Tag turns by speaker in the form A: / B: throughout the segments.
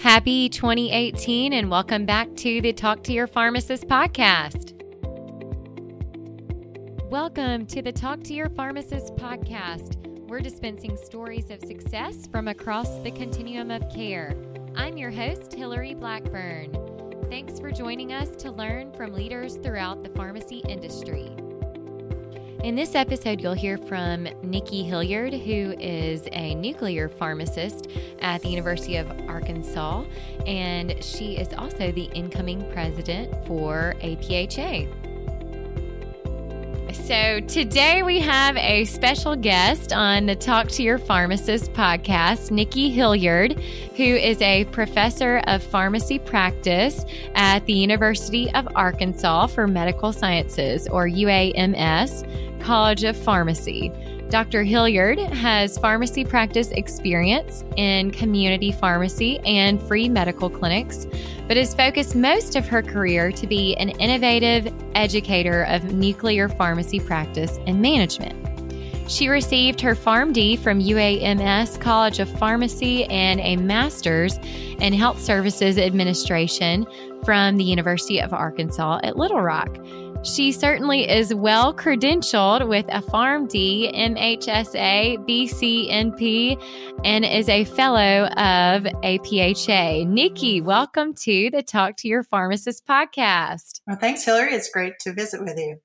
A: Happy 2018 and welcome back to the Talk to Your Pharmacist podcast. Welcome to the Talk to Your Pharmacist podcast. We're dispensing stories of success from across the continuum of care. I'm your host, Hillary Blackburn. Thanks for joining us to learn from leaders throughout the pharmacy industry. In this episode, you'll hear from Nikki Hilliard, who is a nuclear pharmacist at the University of Arkansas, and she is also the incoming president for APHA. So, today we have a special guest on the Talk to Your Pharmacist podcast, Nikki Hilliard, who is a professor of pharmacy practice at the University of Arkansas for Medical Sciences, or UAMS, College of Pharmacy. Dr. Hilliard has pharmacy practice experience in community pharmacy and free medical clinics, but has focused most of her career to be an innovative educator of nuclear pharmacy practice and management. She received her PharmD from UAMS College of Pharmacy and a master's in Health Services Administration from the University of Arkansas at Little Rock. She certainly is well credentialed with a PharmD, MHSA, BCNP, and is a fellow of APHA. Nikki, welcome to the Talk to Your Pharmacist podcast.
B: Well, thanks, Hillary. It's great to visit with you.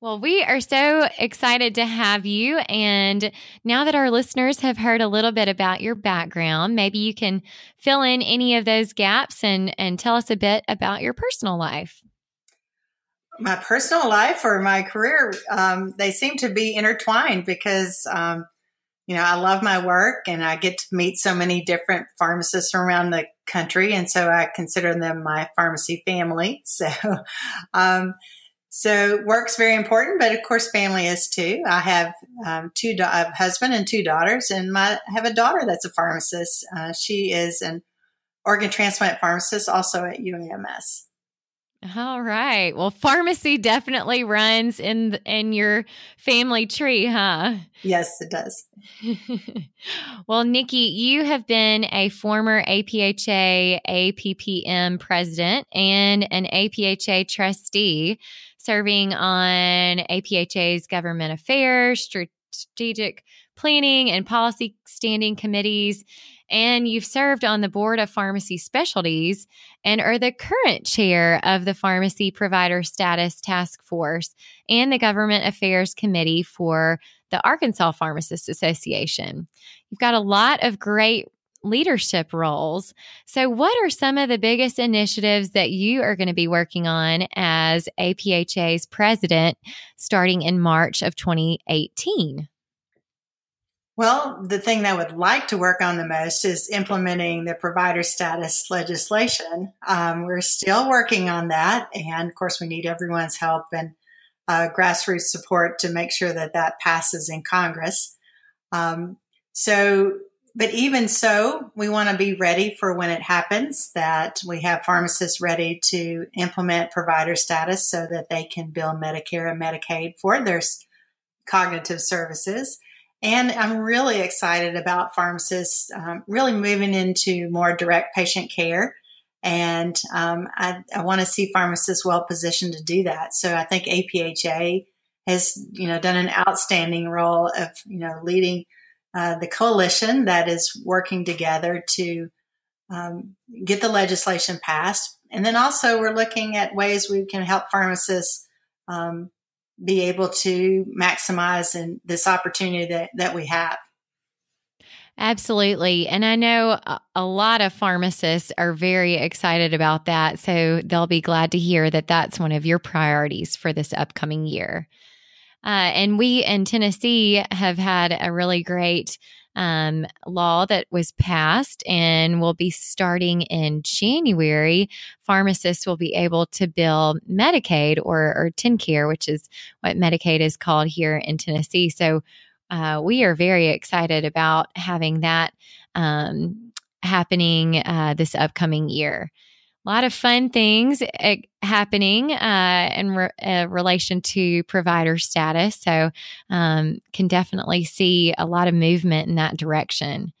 A: Well, we are so excited to have you. And now that our listeners have heard a little bit about your background, maybe you can fill in any of those gaps and, and tell us a bit about your personal life
B: my personal life or my career, um, they seem to be intertwined because, um, you know, I love my work and I get to meet so many different pharmacists around the country. And so I consider them my pharmacy family. So, um, so work's very important, but of course, family is too. I have um, two, do- husband and two daughters, and my I have a daughter that's a pharmacist. Uh, she is an organ transplant pharmacist, also at UAMS.
A: All right. Well, pharmacy definitely runs in in your family tree, huh?
B: Yes, it does.
A: well, Nikki, you have been a former APHA APPM president and an APHA trustee, serving on APHA's government affairs, strategic planning, and policy standing committees and you've served on the board of pharmacy specialties and are the current chair of the Pharmacy Provider Status Task Force and the Government Affairs Committee for the Arkansas Pharmacists Association. You've got a lot of great leadership roles. So, what are some of the biggest initiatives that you are going to be working on as APHA's president starting in March of 2018?
B: Well, the thing that I would like to work on the most is implementing the provider status legislation. Um, we're still working on that. And of course, we need everyone's help and uh, grassroots support to make sure that that passes in Congress. Um, so, but even so, we want to be ready for when it happens, that we have pharmacists ready to implement provider status so that they can bill Medicare and Medicaid for their cognitive services. And I'm really excited about pharmacists um, really moving into more direct patient care. And um, I, I want to see pharmacists well positioned to do that. So I think APHA has, you know, done an outstanding role of, you know, leading uh, the coalition that is working together to um, get the legislation passed. And then also we're looking at ways we can help pharmacists um, be able to maximize and this opportunity that, that we have.
A: Absolutely. And I know a lot of pharmacists are very excited about that. So they'll be glad to hear that that's one of your priorities for this upcoming year. Uh, and we in Tennessee have had a really great um, law that was passed and will be starting in January. Pharmacists will be able to bill Medicaid or, or TennCare, which is what Medicaid is called here in Tennessee. So uh, we are very excited about having that um, happening uh, this upcoming year a lot of fun things uh, happening uh, in re- uh, relation to provider status. So, um, can definitely see a lot of movement in that direction.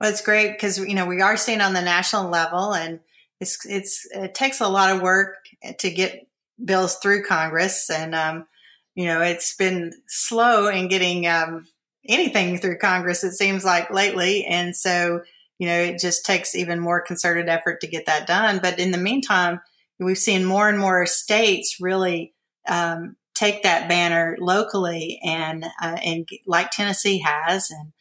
B: Well, it's great because you know we are seeing on the national level, and it's it's it takes a lot of work to get bills through Congress, and um, you know it's been slow in getting um, anything through Congress. It seems like lately, and so you know it just takes even more concerted effort to get that done. But in the meantime, we've seen more and more states really um, take that banner locally, and uh, and like Tennessee has, and,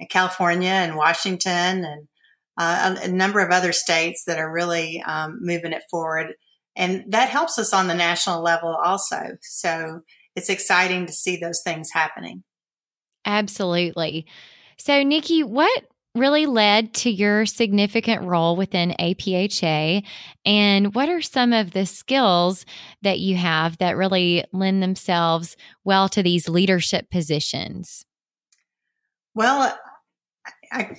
B: and California and Washington and uh, a, a, number of other states that are really um, moving it forward. And that helps us on the national level also. So it's exciting to see those things happening.
A: Absolutely. So, Nikki, what really led to your significant role within APHA? And what are some of the skills that you have that really lend themselves well to these leadership positions?
B: Well, I,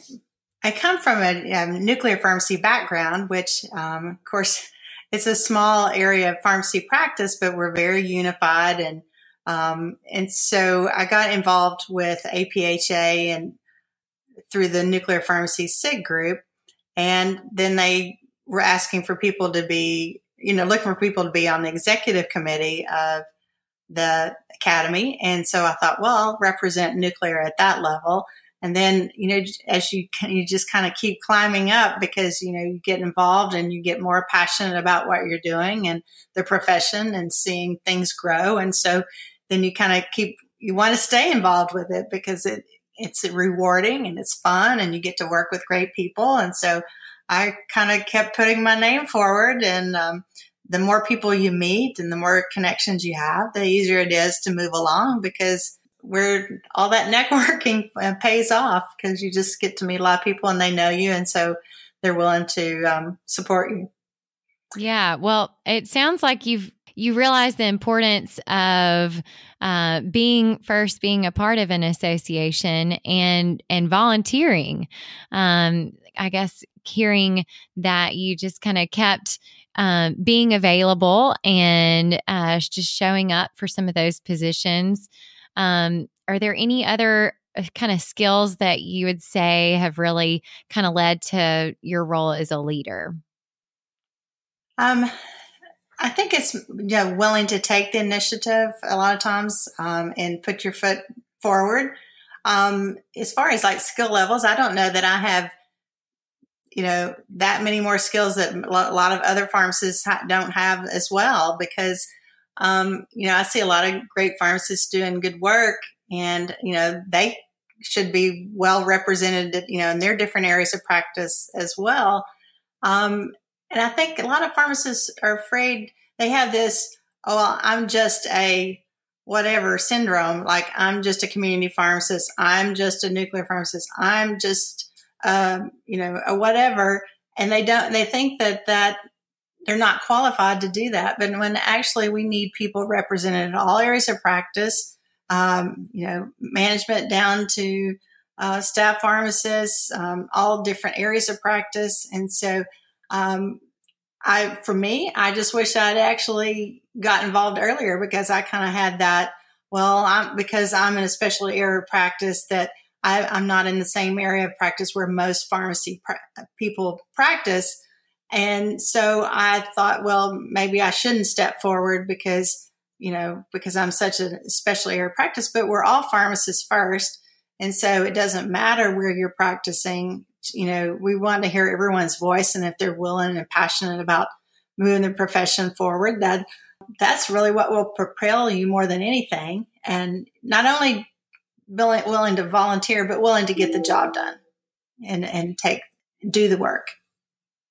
B: I come from a, a nuclear pharmacy background, which, um, of course, it's a small area of pharmacy practice, but we're very unified. And, um, and so I got involved with APHA and through the nuclear pharmacy SIG group. And then they were asking for people to be, you know, looking for people to be on the executive committee of the academy. And so I thought, well, I'll represent nuclear at that level. And then, you know, as you can, you just kind of keep climbing up because you know you get involved and you get more passionate about what you're doing and the profession and seeing things grow. And so then you kind of keep you want to stay involved with it because it it's rewarding and it's fun and you get to work with great people. And so I kind of kept putting my name forward and um, the more people you meet and the more connections you have, the easier it is to move along because we're all that networking uh, pays off because you just get to meet a lot of people and they know you. And so they're willing to um, support you.
A: Yeah. Well, it sounds like you've you realize the importance of uh, being first being a part of an association and and volunteering. Um, i guess hearing that you just kind of kept um, being available and uh, just showing up for some of those positions. Um, are there any other uh, kind of skills that you would say have really kind of led to your role as a leader?
B: Um I think it's you know, willing to take the initiative a lot of times um, and put your foot forward. Um, as far as like skill levels, I don't know that I have, you know, that many more skills that a lot of other pharmacists don't have as well because, um, you know, I see a lot of great pharmacists doing good work and, you know, they should be well represented, you know, in their different areas of practice as well. Um, and I think a lot of pharmacists are afraid they have this, oh, I'm just a whatever syndrome. Like I'm just a community pharmacist. I'm just a nuclear pharmacist. I'm just, um, you know, a whatever. And they don't, they think that that they're not qualified to do that. But when actually we need people represented in all areas of practice, um, you know, management down to uh, staff pharmacists, um, all different areas of practice. And so um, I, for me, I just wish I'd actually got involved earlier because I kind of had that. Well, I'm because I'm in a special area of practice that I, am not in the same area of practice where most pharmacy pra- people practice. And so I thought, well, maybe I shouldn't step forward because, you know, because I'm such a special area of practice, but we're all pharmacists first. And so it doesn't matter where you're practicing you know, we want to hear everyone's voice. And if they're willing and passionate about moving the profession forward, that that's really what will propel you more than anything. And not only willing, willing to volunteer, but willing to get the job done and, and take, do the work.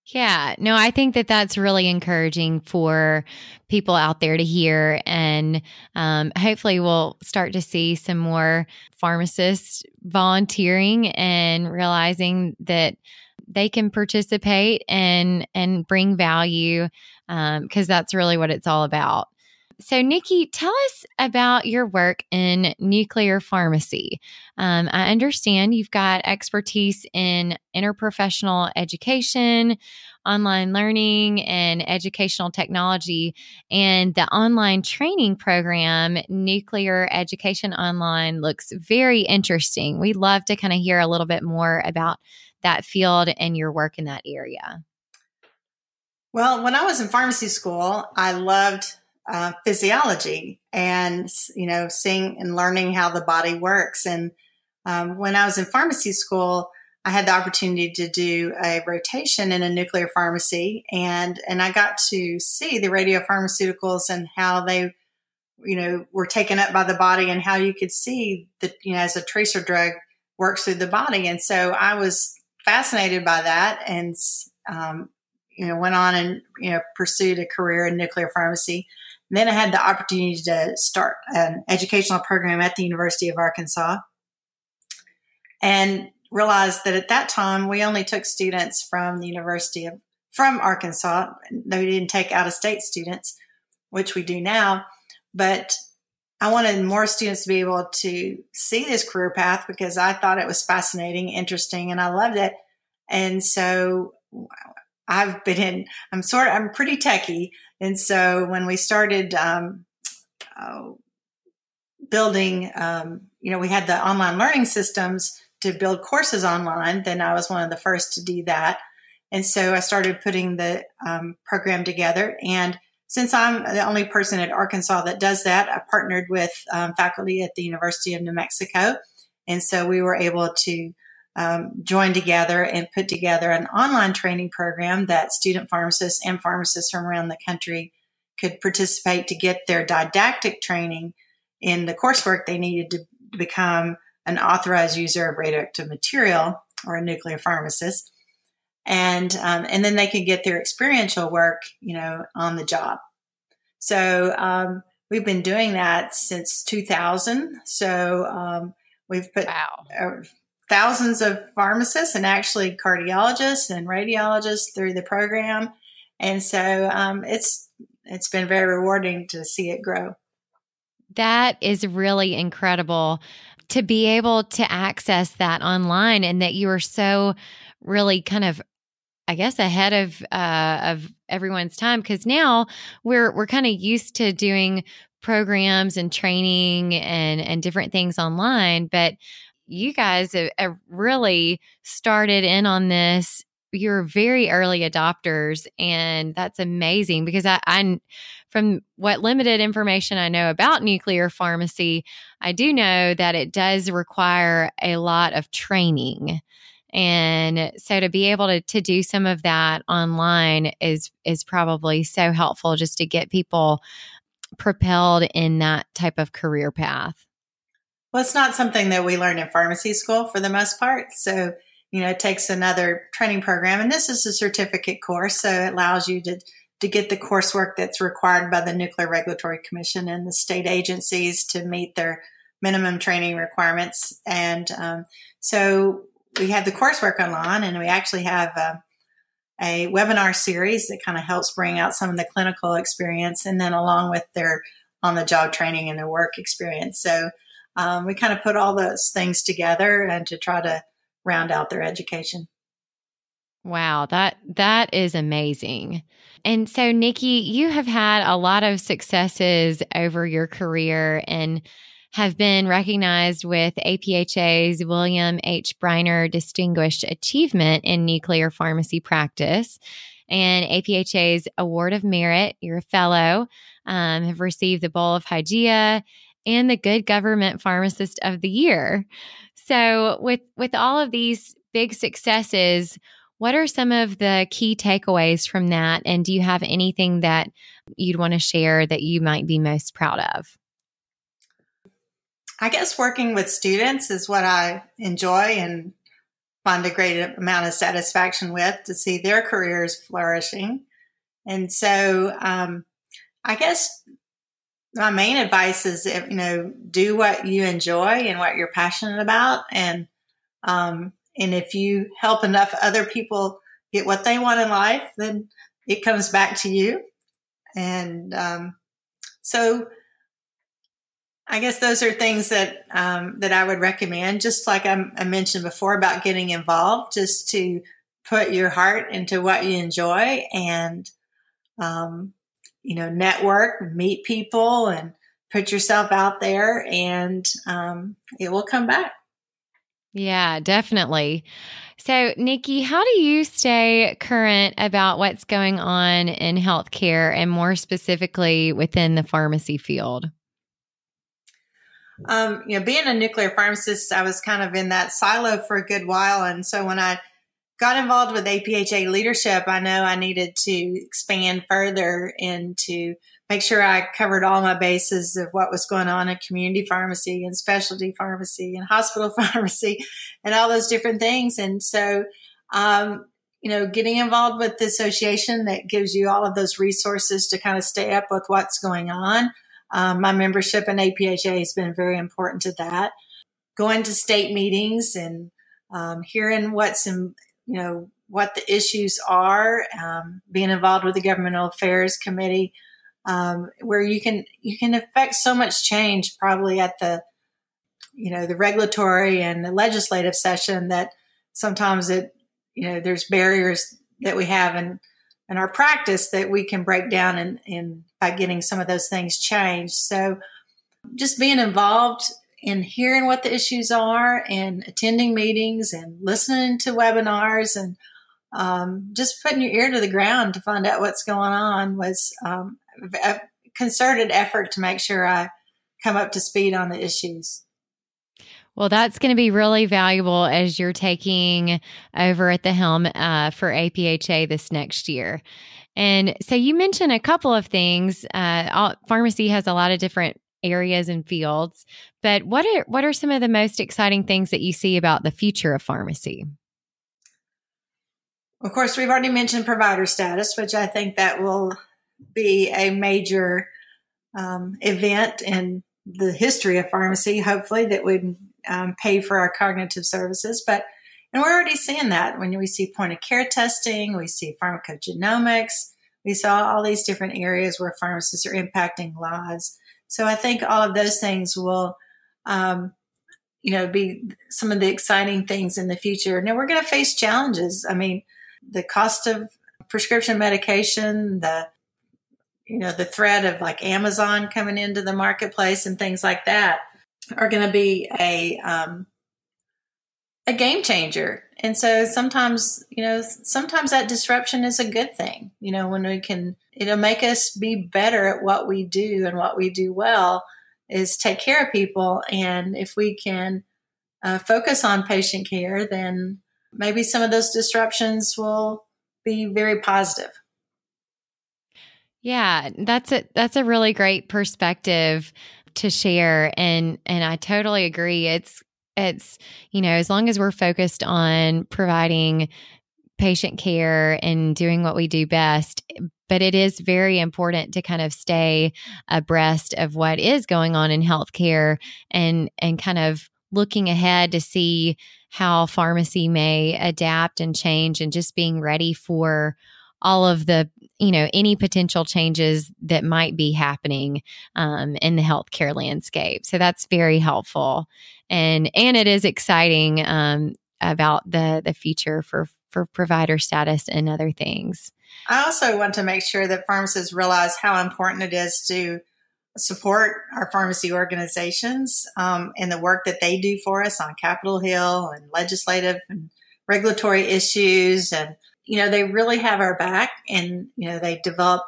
A: Yeah, no, I think that that's really encouraging for people out there to hear. And um, hopefully, we'll start to see some more pharmacists volunteering and realizing that they can participate and and bring value because um, that's really what it's all about. So, Nikki, tell us about your work in nuclear pharmacy. Um, I understand you've got expertise in interprofessional education, online learning, and educational technology. And the online training program, Nuclear Education Online, looks very interesting. We'd love to kind of hear a little bit more about that field and your work in that area.
B: Well, when I was in pharmacy school, I loved uh, physiology and you know seeing and learning how the body works. And um, when i was in pharmacy school i had the opportunity to do a rotation in a nuclear pharmacy and and i got to see the radiopharmaceuticals and how they you know were taken up by the body and how you could see that you know as a tracer drug works through the body. And so i was fascinated by that and um, you know went on and you know pursued a career in nuclear pharmacy and then I had the opportunity to start an educational program at the University of Arkansas and realized that at that time we only took students from the University of from Arkansas. They didn't take out of state students, which we do now. But I wanted more students to be able to see this career path because I thought it was fascinating, interesting, and I loved it. And so I've been in, I'm sort of, I'm pretty techie. And so when we started um, uh, building, um, you know, we had the online learning systems to build courses online, then I was one of the first to do that. And so I started putting the um, program together. And since I'm the only person at Arkansas that does that, I partnered with um, faculty at the University of New Mexico. And so we were able to um, joined together and put together an online training program that student pharmacists and pharmacists from around the country could participate to get their didactic training in the coursework they needed to become an authorized user of radioactive material or a nuclear pharmacist. And um, and then they could get their experiential work you know on the job. So um, we've been doing that since 2000 so um, we've put wow. Thousands of pharmacists and actually cardiologists and radiologists through the program. And so um, it's it's been very rewarding to see it grow.
A: That is really incredible to be able to access that online and that you are so really kind of I guess ahead of uh, of everyone's time because now we're we're kind of used to doing programs and training and and different things online, but you guys have, have really started in on this. You're very early adopters and that's amazing because I, I from what limited information i know about nuclear pharmacy i do know that it does require a lot of training. And so to be able to, to do some of that online is is probably so helpful just to get people propelled in that type of career path
B: well, it's not something that we learn in pharmacy school for the most part. So, you know, it takes another training program. And this is a certificate course. So it allows you to, to get the coursework that's required by the Nuclear Regulatory Commission and the state agencies to meet their minimum training requirements. And um, so we have the coursework online, and we actually have uh, a webinar series that kind of helps bring out some of the clinical experience, and then along with their on the job training and their work experience. So um, we kind of put all those things together and to try to round out their education.
A: Wow, that that is amazing. And so Nikki, you have had a lot of successes over your career and have been recognized with APHA's William H. Briner Distinguished Achievement in Nuclear Pharmacy Practice and APHA's Award of Merit. You're a fellow, um, have received the Bowl of Hygeia and the Good Government Pharmacist of the Year. So, with with all of these big successes, what are some of the key takeaways from that? And do you have anything that you'd want to share that you might be most proud of?
B: I guess working with students is what I enjoy and find a great amount of satisfaction with to see their careers flourishing. And so, um, I guess my main advice is you know do what you enjoy and what you're passionate about and um, and if you help enough other people get what they want in life then it comes back to you and um, So I guess those are things that um, that I would recommend. Just like I, I mentioned before about getting involved, just to put your heart into what you enjoy and um, you know network, meet people, and put yourself out there, and um, it will come back.
A: Yeah, definitely. So, Nikki, how do you stay current about what's going on in healthcare and more specifically within the pharmacy field?
B: Um, you know, being a nuclear pharmacist, I was kind of in that silo for a good while. And so when I got involved with APHA leadership, I know I needed to expand further into make sure I covered all my bases of what was going on in community pharmacy and specialty pharmacy and hospital pharmacy and all those different things. And so, um, you know, getting involved with the association that gives you all of those resources to kind of stay up with what's going on um, my membership in APHA has been very important to that. Going to state meetings and um, hearing what's in, you know, what the issues are, um, being involved with the governmental affairs committee, um, where you can you can affect so much change probably at the you know the regulatory and the legislative session that sometimes it you know there's barriers that we have in in our practice that we can break down and, and by getting some of those things changed. So just being involved in hearing what the issues are and attending meetings and listening to webinars and um, just putting your ear to the ground to find out what's going on was um, a concerted effort to make sure I come up to speed on the issues.
A: Well, that's going to be really valuable as you're taking over at the helm uh, for APHA this next year. And so you mentioned a couple of things. Uh, all, pharmacy has a lot of different areas and fields, but what are what are some of the most exciting things that you see about the future of pharmacy?
B: Of course, we've already mentioned provider status, which I think that will be a major um, event in the history of pharmacy. Hopefully, that would um, pay for our cognitive services. But and we're already seeing that when we see point of care testing, we see pharmacogenomics, we saw all these different areas where pharmacists are impacting lives. So I think all of those things will, um, you know, be some of the exciting things in the future. Now we're going to face challenges. I mean, the cost of prescription medication, the you know the threat of like Amazon coming into the marketplace and things like that are going to be a um, a game changer. And so sometimes, you know, sometimes that disruption is a good thing. You know, when we can, it'll make us be better at what we do and what we do well is take care of people. And if we can uh, focus on patient care, then maybe some of those disruptions will be very positive.
A: Yeah, that's a that's a really great perspective to share and and I totally agree. It's it's you know, as long as we're focused on providing patient care and doing what we do best, but it is very important to kind of stay abreast of what is going on in healthcare and and kind of looking ahead to see how pharmacy may adapt and change and just being ready for all of the you know any potential changes that might be happening um, in the healthcare landscape. So that's very helpful. And and it is exciting um, about the the future for for provider status and other things.
B: I also want to make sure that pharmacists realize how important it is to support our pharmacy organizations um, and the work that they do for us on capitol hill and legislative and regulatory issues and you know, they really have our back and, you know, they develop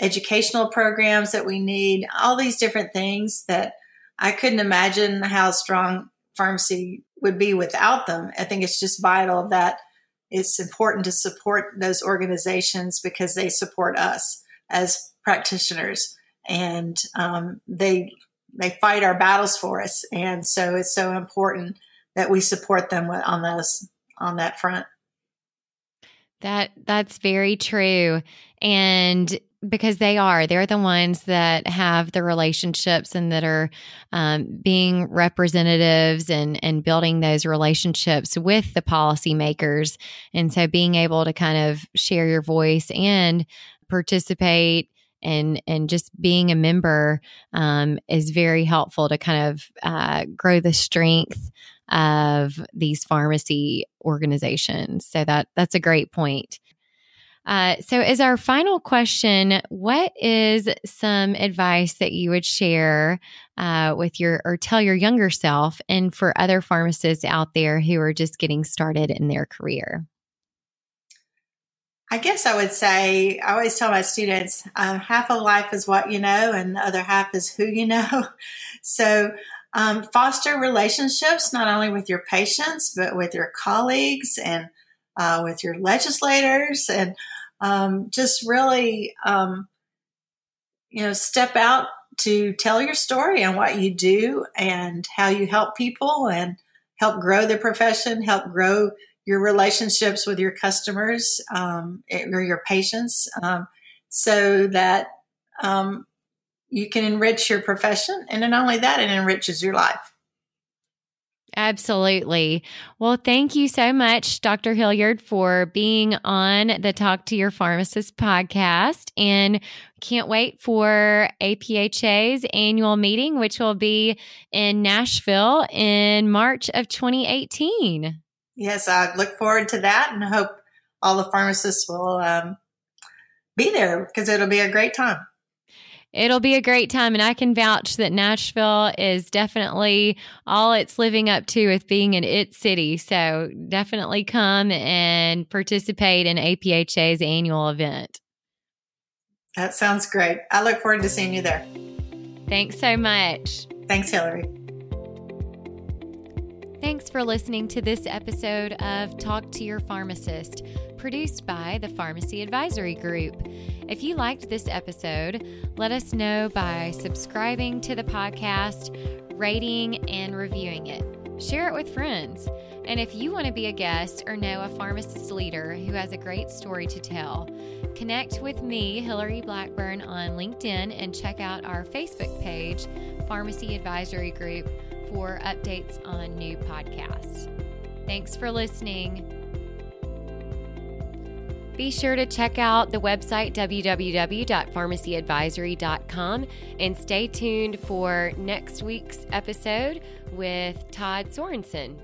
B: educational programs that we need, all these different things that I couldn't imagine how strong pharmacy would be without them. I think it's just vital that it's important to support those organizations because they support us as practitioners and um, they they fight our battles for us and so it's so important that we support them on those on that front
A: that that's very true. And because they are, they're the ones that have the relationships and that are um, being representatives and and building those relationships with the policymakers. And so, being able to kind of share your voice and participate and and just being a member um, is very helpful to kind of uh, grow the strength of these pharmacy organizations. So that that's a great point. Uh, so, as our final question, what is some advice that you would share uh, with your or tell your younger self and for other pharmacists out there who are just getting started in their career?
B: I guess I would say, I always tell my students uh, half of life is what you know, and the other half is who you know. so, um, foster relationships not only with your patients, but with your colleagues and uh, with your legislators, and um, just really, um, you know, step out to tell your story and what you do and how you help people and help grow the profession, help grow your relationships with your customers um, or your patients um, so that um, you can enrich your profession. And not only that, it enriches your life.
A: Absolutely. Well, thank you so much, Dr. Hilliard, for being on the Talk to Your Pharmacist podcast. And can't wait for APHA's annual meeting, which will be in Nashville in March of 2018
B: yes, I look forward to that and hope all the pharmacists will um, be there because it'll be a great time.
A: It'll be a great time, and I can vouch that Nashville is definitely all it's living up to with being an it city. So definitely come and participate in APHA's annual event.
B: That sounds great. I look forward to seeing you there.
A: Thanks so much.
B: Thanks, Hillary.
A: Thanks for listening to this episode of Talk to Your Pharmacist, produced by the Pharmacy Advisory Group. If you liked this episode, let us know by subscribing to the podcast, rating, and reviewing it. Share it with friends. And if you want to be a guest or know a pharmacist leader who has a great story to tell, connect with me, Hillary Blackburn, on LinkedIn and check out our Facebook page, Pharmacy Advisory Group for updates on new podcasts. Thanks for listening. Be sure to check out the website www.pharmacyadvisory.com and stay tuned for next week's episode with Todd Sorensen.